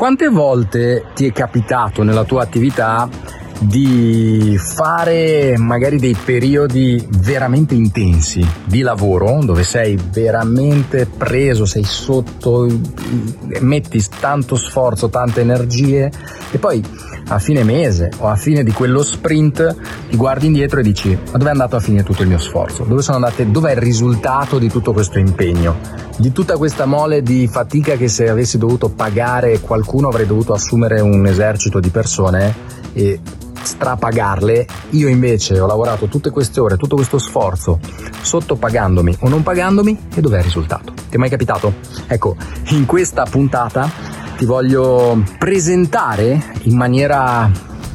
Quante volte ti è capitato nella tua attività di fare magari dei periodi veramente intensi di lavoro dove sei veramente preso, sei sotto, metti tanto sforzo, tante energie e poi a fine mese o a fine di quello sprint ti guardi indietro e dici ma dove è andato a finire tutto il mio sforzo? Dove sono andate, dov'è il risultato di tutto questo impegno? Di tutta questa mole di fatica che se avessi dovuto pagare qualcuno avrei dovuto assumere un esercito di persone e strapagarle, io invece ho lavorato tutte queste ore, tutto questo sforzo, sottopagandomi o non pagandomi, e dov'è il risultato? Ti è mai capitato? Ecco, in questa puntata ti voglio presentare in maniera,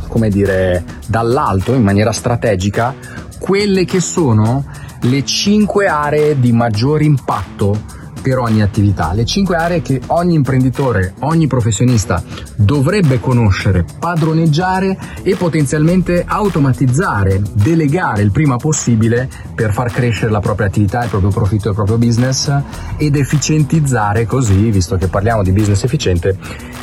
come dire, dall'alto, in maniera strategica, quelle che sono le cinque aree di maggior impatto per ogni attività, le cinque aree che ogni imprenditore, ogni professionista dovrebbe conoscere, padroneggiare e potenzialmente automatizzare, delegare il prima possibile per far crescere la propria attività, il proprio profitto, il proprio business ed efficientizzare così, visto che parliamo di business efficiente,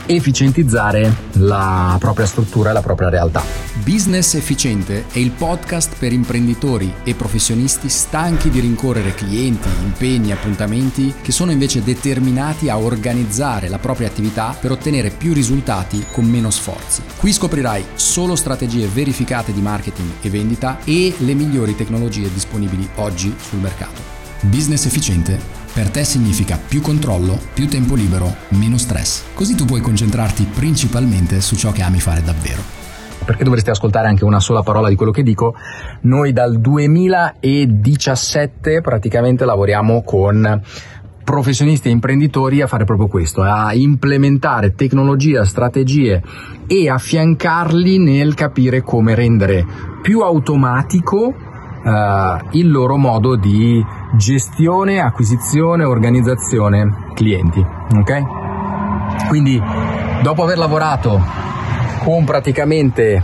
efficientizzare la propria struttura e la propria realtà. Business Efficiente è il podcast per imprenditori e professionisti stanchi di rincorrere clienti, impegni, appuntamenti che sono invece determinati a organizzare la propria attività per ottenere più risultati con meno sforzi. Qui scoprirai solo strategie verificate di marketing e vendita e le migliori tecnologie disponibili oggi sul mercato. Business Efficiente per te significa più controllo, più tempo libero, meno stress. Così tu puoi concentrarti principalmente su ciò che ami fare davvero. Perché dovresti ascoltare anche una sola parola di quello che dico? Noi dal 2017 praticamente lavoriamo con professionisti e imprenditori a fare proprio questo, a implementare tecnologia, strategie e affiancarli nel capire come rendere più automatico uh, il loro modo di gestione, acquisizione, organizzazione clienti. Ok? Quindi dopo aver lavorato con praticamente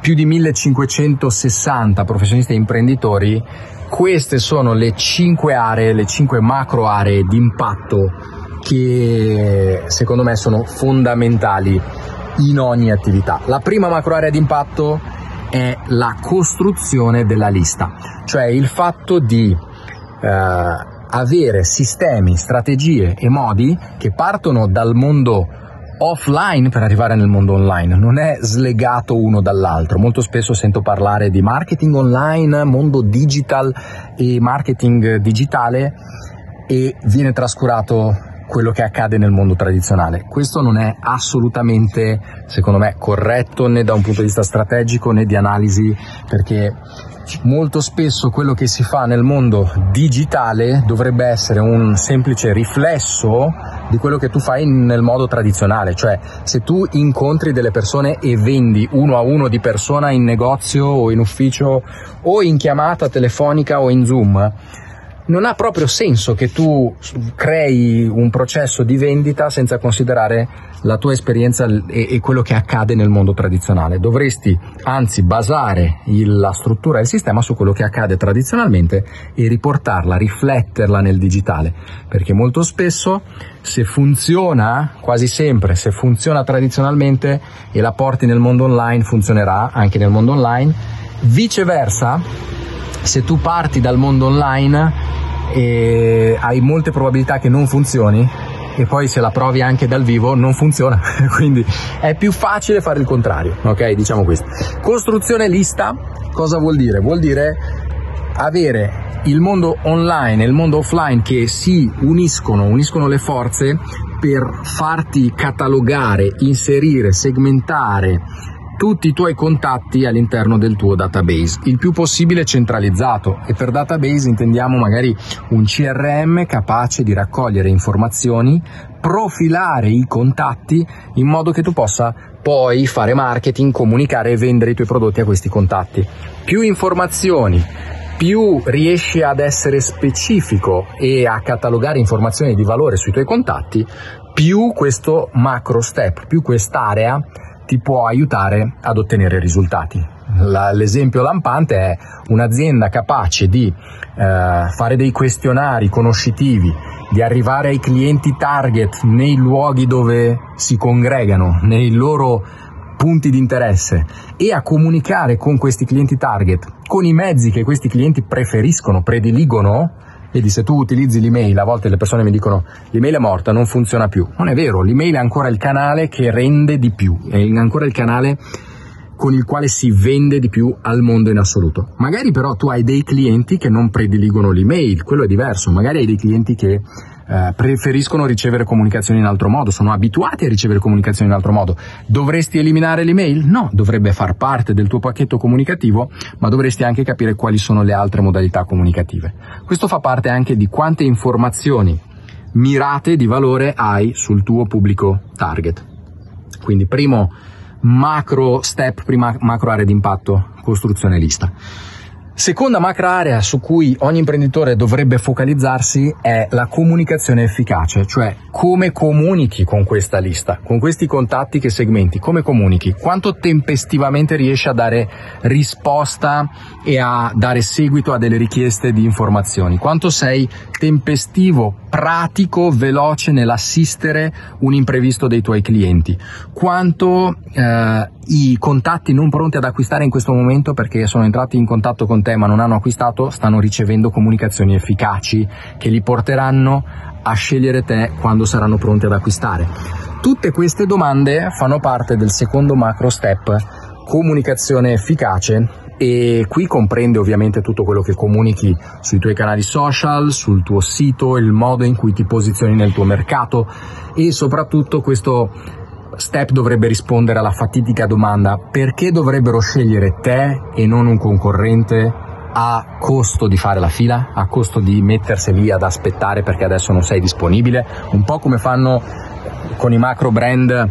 più di 1560 professionisti e imprenditori, queste sono le 5 aree, le 5 macro aree di impatto che secondo me sono fondamentali in ogni attività. La prima macro area di impatto è la costruzione della lista, cioè il fatto di eh, avere sistemi, strategie e modi che partono dal mondo offline per arrivare nel mondo online, non è slegato uno dall'altro. Molto spesso sento parlare di marketing online, mondo digital e marketing digitale e viene trascurato quello che accade nel mondo tradizionale. Questo non è assolutamente, secondo me, corretto né da un punto di vista strategico né di analisi, perché molto spesso quello che si fa nel mondo digitale dovrebbe essere un semplice riflesso di quello che tu fai nel modo tradizionale, cioè se tu incontri delle persone e vendi uno a uno di persona in negozio o in ufficio o in chiamata telefonica o in Zoom, non ha proprio senso che tu crei un processo di vendita senza considerare la tua esperienza e, e quello che accade nel mondo tradizionale. Dovresti anzi basare il, la struttura e il sistema su quello che accade tradizionalmente e riportarla, rifletterla nel digitale, perché molto spesso se funziona, quasi sempre, se funziona tradizionalmente e la porti nel mondo online, funzionerà anche nel mondo online. Viceversa, se tu parti dal mondo online e hai molte probabilità che non funzioni e poi se la provi anche dal vivo non funziona, quindi è più facile fare il contrario, ok? Diciamo questo. Costruzione lista, cosa vuol dire? Vuol dire avere il mondo online e il mondo offline che si uniscono, uniscono le forze per farti catalogare, inserire, segmentare tutti i tuoi contatti all'interno del tuo database, il più possibile centralizzato e per database intendiamo magari un CRM capace di raccogliere informazioni, profilare i contatti in modo che tu possa poi fare marketing, comunicare e vendere i tuoi prodotti a questi contatti. Più informazioni, più riesci ad essere specifico e a catalogare informazioni di valore sui tuoi contatti, più questo macro step, più quest'area ti può aiutare ad ottenere risultati. La, l'esempio lampante è un'azienda capace di eh, fare dei questionari conoscitivi, di arrivare ai clienti target nei luoghi dove si congregano, nei loro punti di interesse e a comunicare con questi clienti target con i mezzi che questi clienti preferiscono, prediligono, Vedi, se tu utilizzi l'email, a volte le persone mi dicono l'email è morta, non funziona più. Non è vero, l'email è ancora il canale che rende di più, è ancora il canale con il quale si vende di più al mondo in assoluto. Magari però tu hai dei clienti che non prediligono l'email, quello è diverso, magari hai dei clienti che eh, preferiscono ricevere comunicazioni in altro modo, sono abituati a ricevere comunicazioni in altro modo. Dovresti eliminare l'email? No, dovrebbe far parte del tuo pacchetto comunicativo, ma dovresti anche capire quali sono le altre modalità comunicative. Questo fa parte anche di quante informazioni mirate di valore hai sul tuo pubblico target. Quindi primo macro step, prima macro area di impatto, costruzione lista. Seconda macro area su cui ogni imprenditore dovrebbe focalizzarsi è la comunicazione efficace, cioè come comunichi con questa lista, con questi contatti che segmenti, come comunichi, quanto tempestivamente riesci a dare risposta e a dare seguito a delle richieste di informazioni, quanto sei tempestivo, pratico, veloce nell'assistere un imprevisto dei tuoi clienti, quanto eh, i contatti non pronti ad acquistare in questo momento perché sono entrati in contatto con te ma non hanno acquistato stanno ricevendo comunicazioni efficaci che li porteranno a scegliere te quando saranno pronti ad acquistare. Tutte queste domande fanno parte del secondo macro step, comunicazione efficace e qui comprende ovviamente tutto quello che comunichi sui tuoi canali social, sul tuo sito, il modo in cui ti posizioni nel tuo mercato e soprattutto questo Step dovrebbe rispondere alla fatidica domanda perché dovrebbero scegliere te e non un concorrente a costo di fare la fila, a costo di mettersi lì ad aspettare perché adesso non sei disponibile, un po' come fanno con i macro brand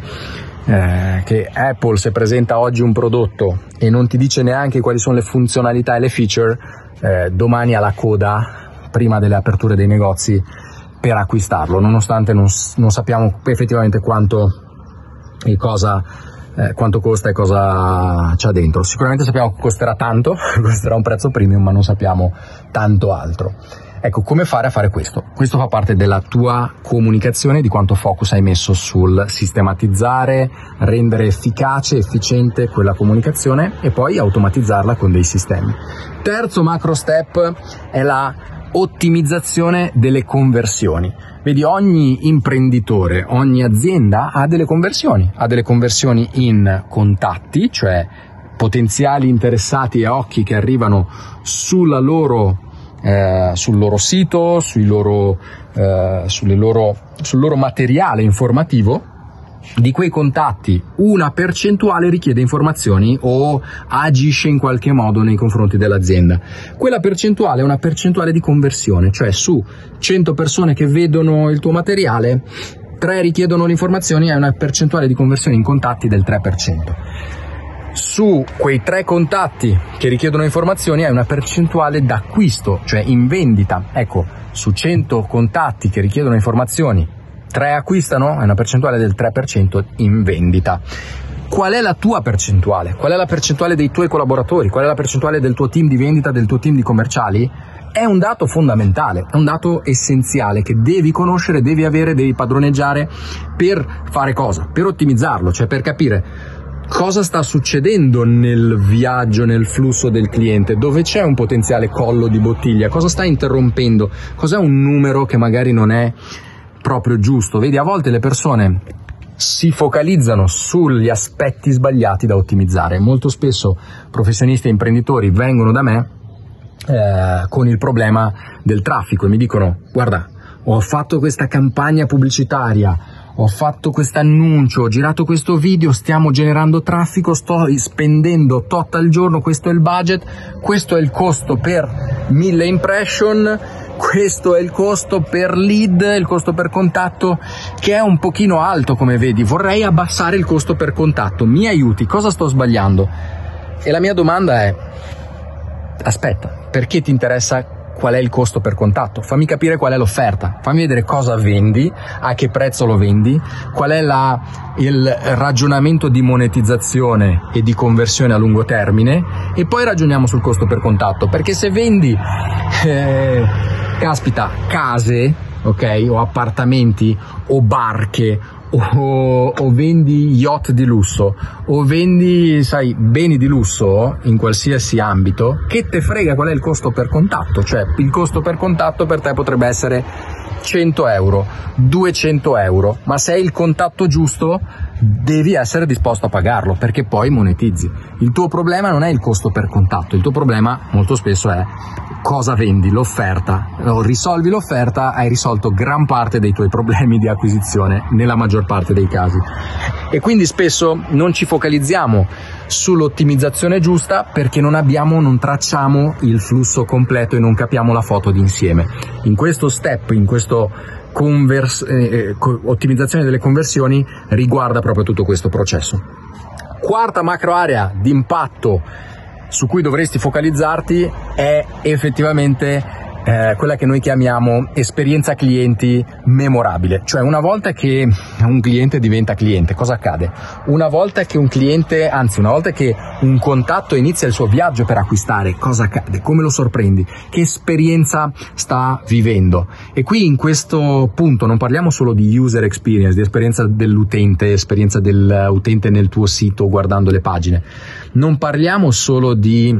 eh, che Apple se presenta oggi un prodotto e non ti dice neanche quali sono le funzionalità e le feature, eh, domani alla coda prima delle aperture dei negozi per acquistarlo, nonostante non, non sappiamo effettivamente quanto e cosa, eh, quanto costa e cosa c'è dentro. Sicuramente sappiamo che costerà tanto, costerà un prezzo premium, ma non sappiamo tanto altro. Ecco, come fare a fare questo? Questo fa parte della tua comunicazione, di quanto focus hai messo sul sistematizzare, rendere efficace, efficiente quella comunicazione e poi automatizzarla con dei sistemi. Terzo macro step è la ottimizzazione delle conversioni. Vedi, ogni imprenditore, ogni azienda ha delle conversioni, ha delle conversioni in contatti, cioè potenziali interessati e occhi che arrivano loro, eh, sul loro sito, loro, eh, loro, sul loro materiale informativo di quei contatti una percentuale richiede informazioni o agisce in qualche modo nei confronti dell'azienda. Quella percentuale è una percentuale di conversione, cioè su 100 persone che vedono il tuo materiale, 3 richiedono le informazioni, hai una percentuale di conversione in contatti del 3% su quei tre contatti che richiedono informazioni hai una percentuale d'acquisto, cioè in vendita. Ecco, su 100 contatti che richiedono informazioni 3 acquistano, è una percentuale del 3% in vendita. Qual è la tua percentuale? Qual è la percentuale dei tuoi collaboratori? Qual è la percentuale del tuo team di vendita, del tuo team di commerciali? È un dato fondamentale, è un dato essenziale che devi conoscere, devi avere, devi padroneggiare per fare cosa? Per ottimizzarlo, cioè per capire cosa sta succedendo nel viaggio, nel flusso del cliente, dove c'è un potenziale collo di bottiglia, cosa sta interrompendo, cos'è un numero che magari non è proprio giusto. Vedi, a volte le persone si focalizzano sugli aspetti sbagliati da ottimizzare. Molto spesso professionisti e imprenditori vengono da me eh, con il problema del traffico e mi dicono guarda, ho fatto questa campagna pubblicitaria, ho fatto questo annuncio, ho girato questo video, stiamo generando traffico, sto spendendo tot al giorno, questo è il budget, questo è il costo per mille impression questo è il costo per lead, il costo per contatto, che è un pochino alto come vedi. Vorrei abbassare il costo per contatto. Mi aiuti? Cosa sto sbagliando? E la mia domanda è, aspetta, perché ti interessa qual è il costo per contatto, fammi capire qual è l'offerta, fammi vedere cosa vendi, a che prezzo lo vendi, qual è la, il ragionamento di monetizzazione e di conversione a lungo termine e poi ragioniamo sul costo per contatto, perché se vendi, eh, caspita, case, ok, o appartamenti o barche o, o, vendi yacht di lusso o vendi, sai, beni di lusso in qualsiasi ambito, che te frega qual è il costo per contatto? Cioè, il costo per contatto per te potrebbe essere 100 euro, 200 euro, ma se hai il contatto giusto devi essere disposto a pagarlo perché poi monetizzi. Il tuo problema non è il costo per contatto, il tuo problema molto spesso è cosa vendi, l'offerta. Risolvi l'offerta, hai risolto gran parte dei tuoi problemi di acquisizione nella maggior parte dei casi. E quindi spesso non ci focalizziamo sull'ottimizzazione giusta perché non abbiamo, non tracciamo il flusso completo e non capiamo la foto d'insieme. In questo step, in questo convers- eh, eh ottimizzazione delle conversioni riguarda proprio tutto questo processo. Quarta macro area di impatto su cui dovresti focalizzarti è effettivamente eh, quella che noi chiamiamo esperienza clienti memorabile, cioè una volta che un cliente diventa cliente, cosa accade? Una volta che un cliente, anzi una volta che un contatto inizia il suo viaggio per acquistare, cosa accade? Come lo sorprendi? Che esperienza sta vivendo? E qui in questo punto non parliamo solo di user experience, di esperienza dell'utente, esperienza dell'utente nel tuo sito guardando le pagine, non parliamo solo di,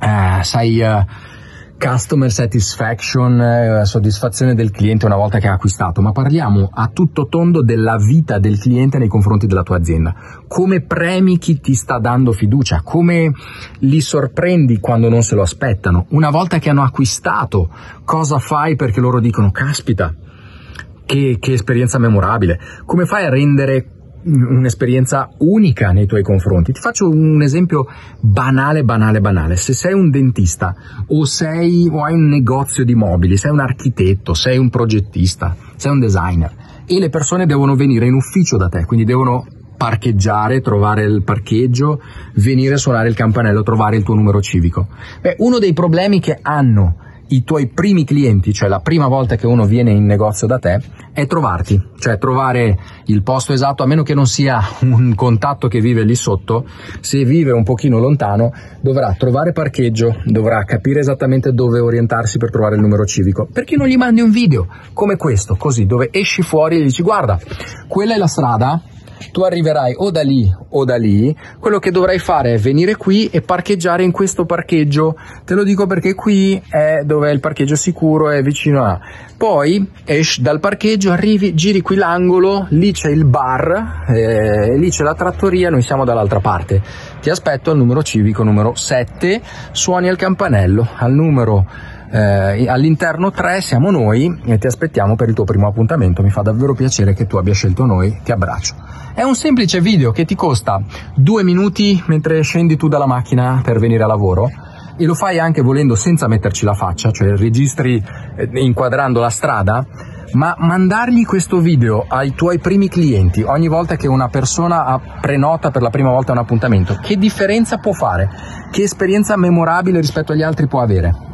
eh, sai, uh, customer satisfaction, eh, soddisfazione del cliente una volta che ha acquistato, ma parliamo a tutto tondo della vita del cliente nei confronti della tua azienda. Come premi chi ti sta dando fiducia, come li sorprendi quando non se lo aspettano. Una volta che hanno acquistato, cosa fai perché loro dicono caspita, che, che esperienza memorabile. Come fai a rendere un'esperienza unica nei tuoi confronti. Ti faccio un esempio banale, banale, banale. Se sei un dentista o, sei, o hai un negozio di mobili, sei un architetto, sei un progettista, sei un designer e le persone devono venire in ufficio da te, quindi devono parcheggiare, trovare il parcheggio, venire a suonare il campanello, trovare il tuo numero civico. Beh, uno dei problemi che hanno i tuoi primi clienti, cioè la prima volta che uno viene in negozio da te, è trovarti, cioè trovare il posto esatto, a meno che non sia un contatto che vive lì sotto, se vive un pochino lontano dovrà trovare parcheggio, dovrà capire esattamente dove orientarsi per trovare il numero civico. Perché non gli mandi un video come questo, così, dove esci fuori e gli dici guarda, quella è la strada, tu arriverai o da lì o da lì, quello che dovrai fare è venire qui e parcheggiare in questo parcheggio. Te lo dico perché qui è dove è il parcheggio sicuro, è vicino a. Poi esci dal parcheggio, arrivi, giri qui l'angolo, lì c'è il bar, eh, lì c'è la trattoria, noi siamo dall'altra parte. Ti aspetto al numero civico numero 7, suoni al campanello, al numero eh, all'interno 3 siamo noi e ti aspettiamo per il tuo primo appuntamento. Mi fa davvero piacere che tu abbia scelto noi. Ti abbraccio. È un semplice video che ti costa due minuti mentre scendi tu dalla macchina per venire a lavoro e lo fai anche volendo senza metterci la faccia, cioè registri eh, inquadrando la strada, ma mandargli questo video ai tuoi primi clienti ogni volta che una persona prenota per la prima volta un appuntamento, che differenza può fare? Che esperienza memorabile rispetto agli altri può avere?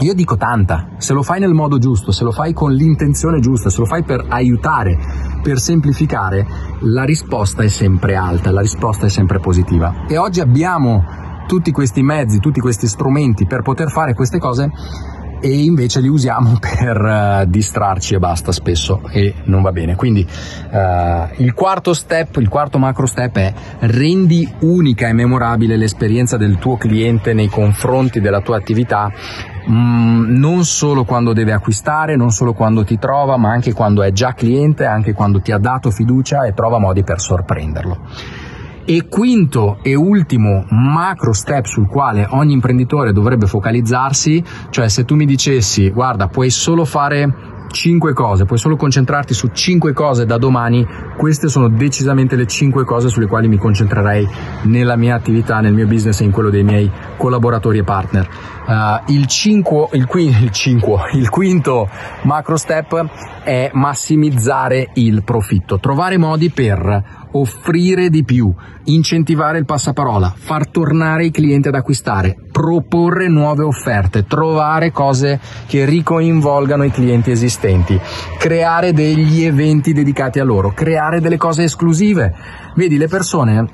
Io dico tanta, se lo fai nel modo giusto, se lo fai con l'intenzione giusta, se lo fai per aiutare, per semplificare, la risposta è sempre alta, la risposta è sempre positiva. E oggi abbiamo tutti questi mezzi, tutti questi strumenti per poter fare queste cose e invece li usiamo per uh, distrarci e basta spesso e non va bene. Quindi uh, il quarto step, il quarto macro step è rendi unica e memorabile l'esperienza del tuo cliente nei confronti della tua attività Mm, non solo quando deve acquistare, non solo quando ti trova, ma anche quando è già cliente, anche quando ti ha dato fiducia e trova modi per sorprenderlo. E quinto e ultimo macro step sul quale ogni imprenditore dovrebbe focalizzarsi, cioè se tu mi dicessi guarda puoi solo fare 5 cose, puoi solo concentrarti su 5 cose da domani, queste sono decisamente le 5 cose sulle quali mi concentrerei nella mia attività, nel mio business e in quello dei miei collaboratori e partner. Uh, il, cinque, il, il, cinque, il quinto macro step è massimizzare il profitto, trovare modi per offrire di più, incentivare il passaparola, far tornare i clienti ad acquistare, proporre nuove offerte, trovare cose che ricoinvolgano i clienti esistenti, creare degli eventi dedicati a loro, creare delle cose esclusive. Vedi, le persone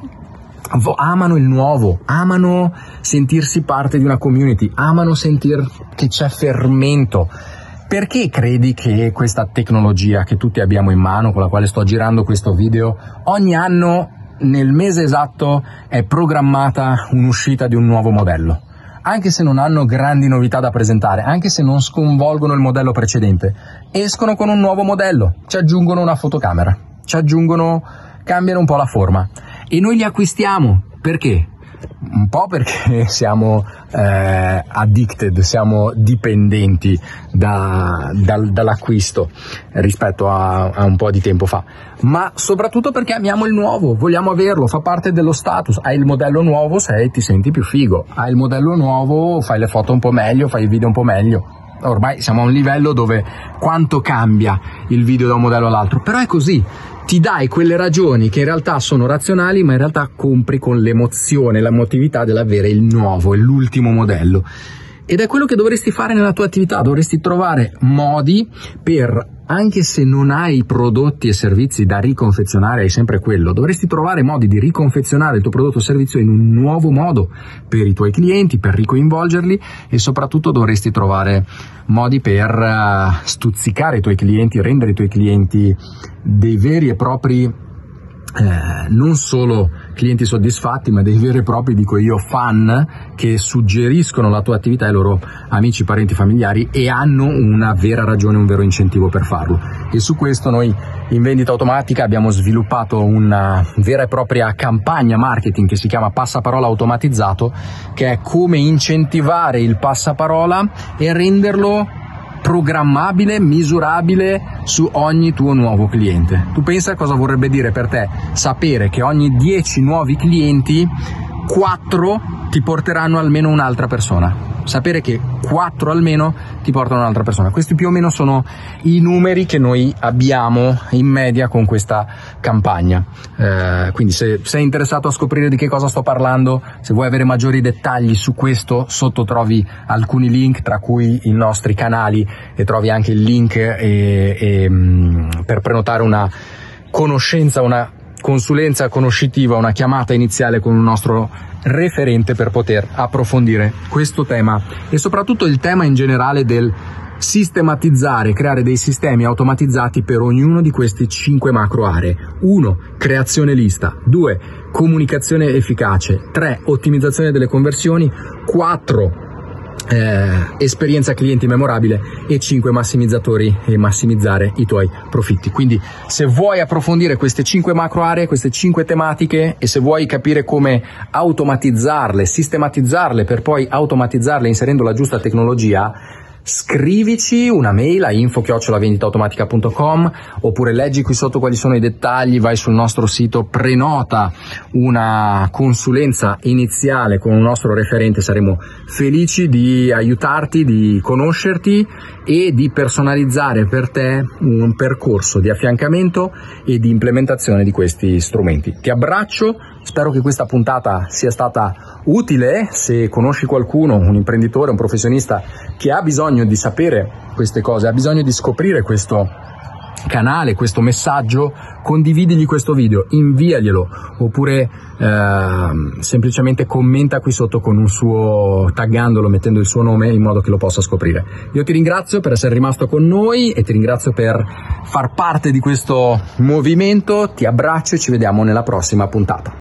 amano il nuovo, amano sentirsi parte di una community, amano sentir che c'è fermento. Perché credi che questa tecnologia che tutti abbiamo in mano, con la quale sto girando questo video, ogni anno nel mese esatto è programmata un'uscita di un nuovo modello? Anche se non hanno grandi novità da presentare, anche se non sconvolgono il modello precedente, escono con un nuovo modello, ci aggiungono una fotocamera, ci aggiungono, cambiano un po' la forma e noi li acquistiamo. Perché? Un po' perché siamo eh, addicted, siamo dipendenti da, dal, dall'acquisto rispetto a, a, un po' di tempo fa, ma soprattutto perché amiamo il nuovo, vogliamo averlo, fa parte dello status. Hai il modello nuovo, sei, ti senti più figo. Hai il modello nuovo, fai le foto un po' meglio, fai i video un po' meglio. Ormai siamo a un livello dove quanto cambia il video da un modello all'altro, però è così ti dai quelle ragioni che in realtà sono razionali, ma in realtà compri con l'emozione, l'emotività dell'avere il nuovo, l'ultimo modello. Ed è quello che dovresti fare nella tua attività, dovresti trovare modi per, anche se non hai prodotti e servizi da riconfezionare, hai sempre quello, dovresti trovare modi di riconfezionare il tuo prodotto o servizio in un nuovo modo per i tuoi clienti, per ricoinvolgerli e soprattutto dovresti trovare modi per uh, stuzzicare i tuoi clienti, rendere i tuoi clienti dei veri e propri eh, non solo clienti soddisfatti, ma dei veri e propri, dico io, fan che suggeriscono la tua attività ai loro amici, parenti, familiari e hanno una vera ragione, un vero incentivo per farlo. E su questo noi in vendita automatica abbiamo sviluppato una vera e propria campagna marketing che si chiama Passaparola automatizzato, che è come incentivare il passaparola e renderlo programmabile, misurabile su ogni tuo nuovo cliente. Tu pensa cosa vorrebbe dire per te sapere che ogni 10 nuovi clienti 4 ti porteranno almeno un'altra persona sapere che 4 almeno ti portano un'altra persona. Questi più o meno sono i numeri che noi abbiamo in media con questa campagna. Eh, quindi se sei interessato a scoprire di che cosa sto parlando, se vuoi avere maggiori dettagli su questo, sotto trovi alcuni link, tra cui i nostri canali e trovi anche il link e, e, mm, per prenotare una conoscenza, una consulenza conoscitiva, una chiamata iniziale con un nostro referente per poter approfondire questo tema e soprattutto il tema in generale del sistematizzare, creare dei sistemi automatizzati per ognuno di questi cinque macro aree. 1. Creazione lista. 2. Comunicazione efficace. 3. Ottimizzazione delle conversioni. 4 eh, esperienza clienti memorabile e 5 massimizzatori e massimizzare i tuoi profitti. Quindi se vuoi approfondire queste 5 macro aree, queste 5 tematiche e se vuoi capire come automatizzarle, sistematizzarle per poi automatizzarle inserendo la giusta tecnologia, scrivici una mail a info-venditaautomatica.com oppure leggi qui sotto quali sono i dettagli, vai sul nostro sito, prenota una consulenza iniziale con un nostro referente, saremo felici di aiutarti, di conoscerti e di personalizzare per te un percorso di affiancamento e di implementazione di questi strumenti. Ti abbraccio, spero che questa puntata sia stata utile, se conosci qualcuno, un imprenditore, un professionista che ha bisogno di sapere queste cose, ha bisogno di scoprire questo canale, questo messaggio, condividigli questo video, inviaglielo oppure eh, semplicemente commenta qui sotto con un suo taggandolo, mettendo il suo nome in modo che lo possa scoprire. Io ti ringrazio per essere rimasto con noi e ti ringrazio per far parte di questo movimento, ti abbraccio e ci vediamo nella prossima puntata.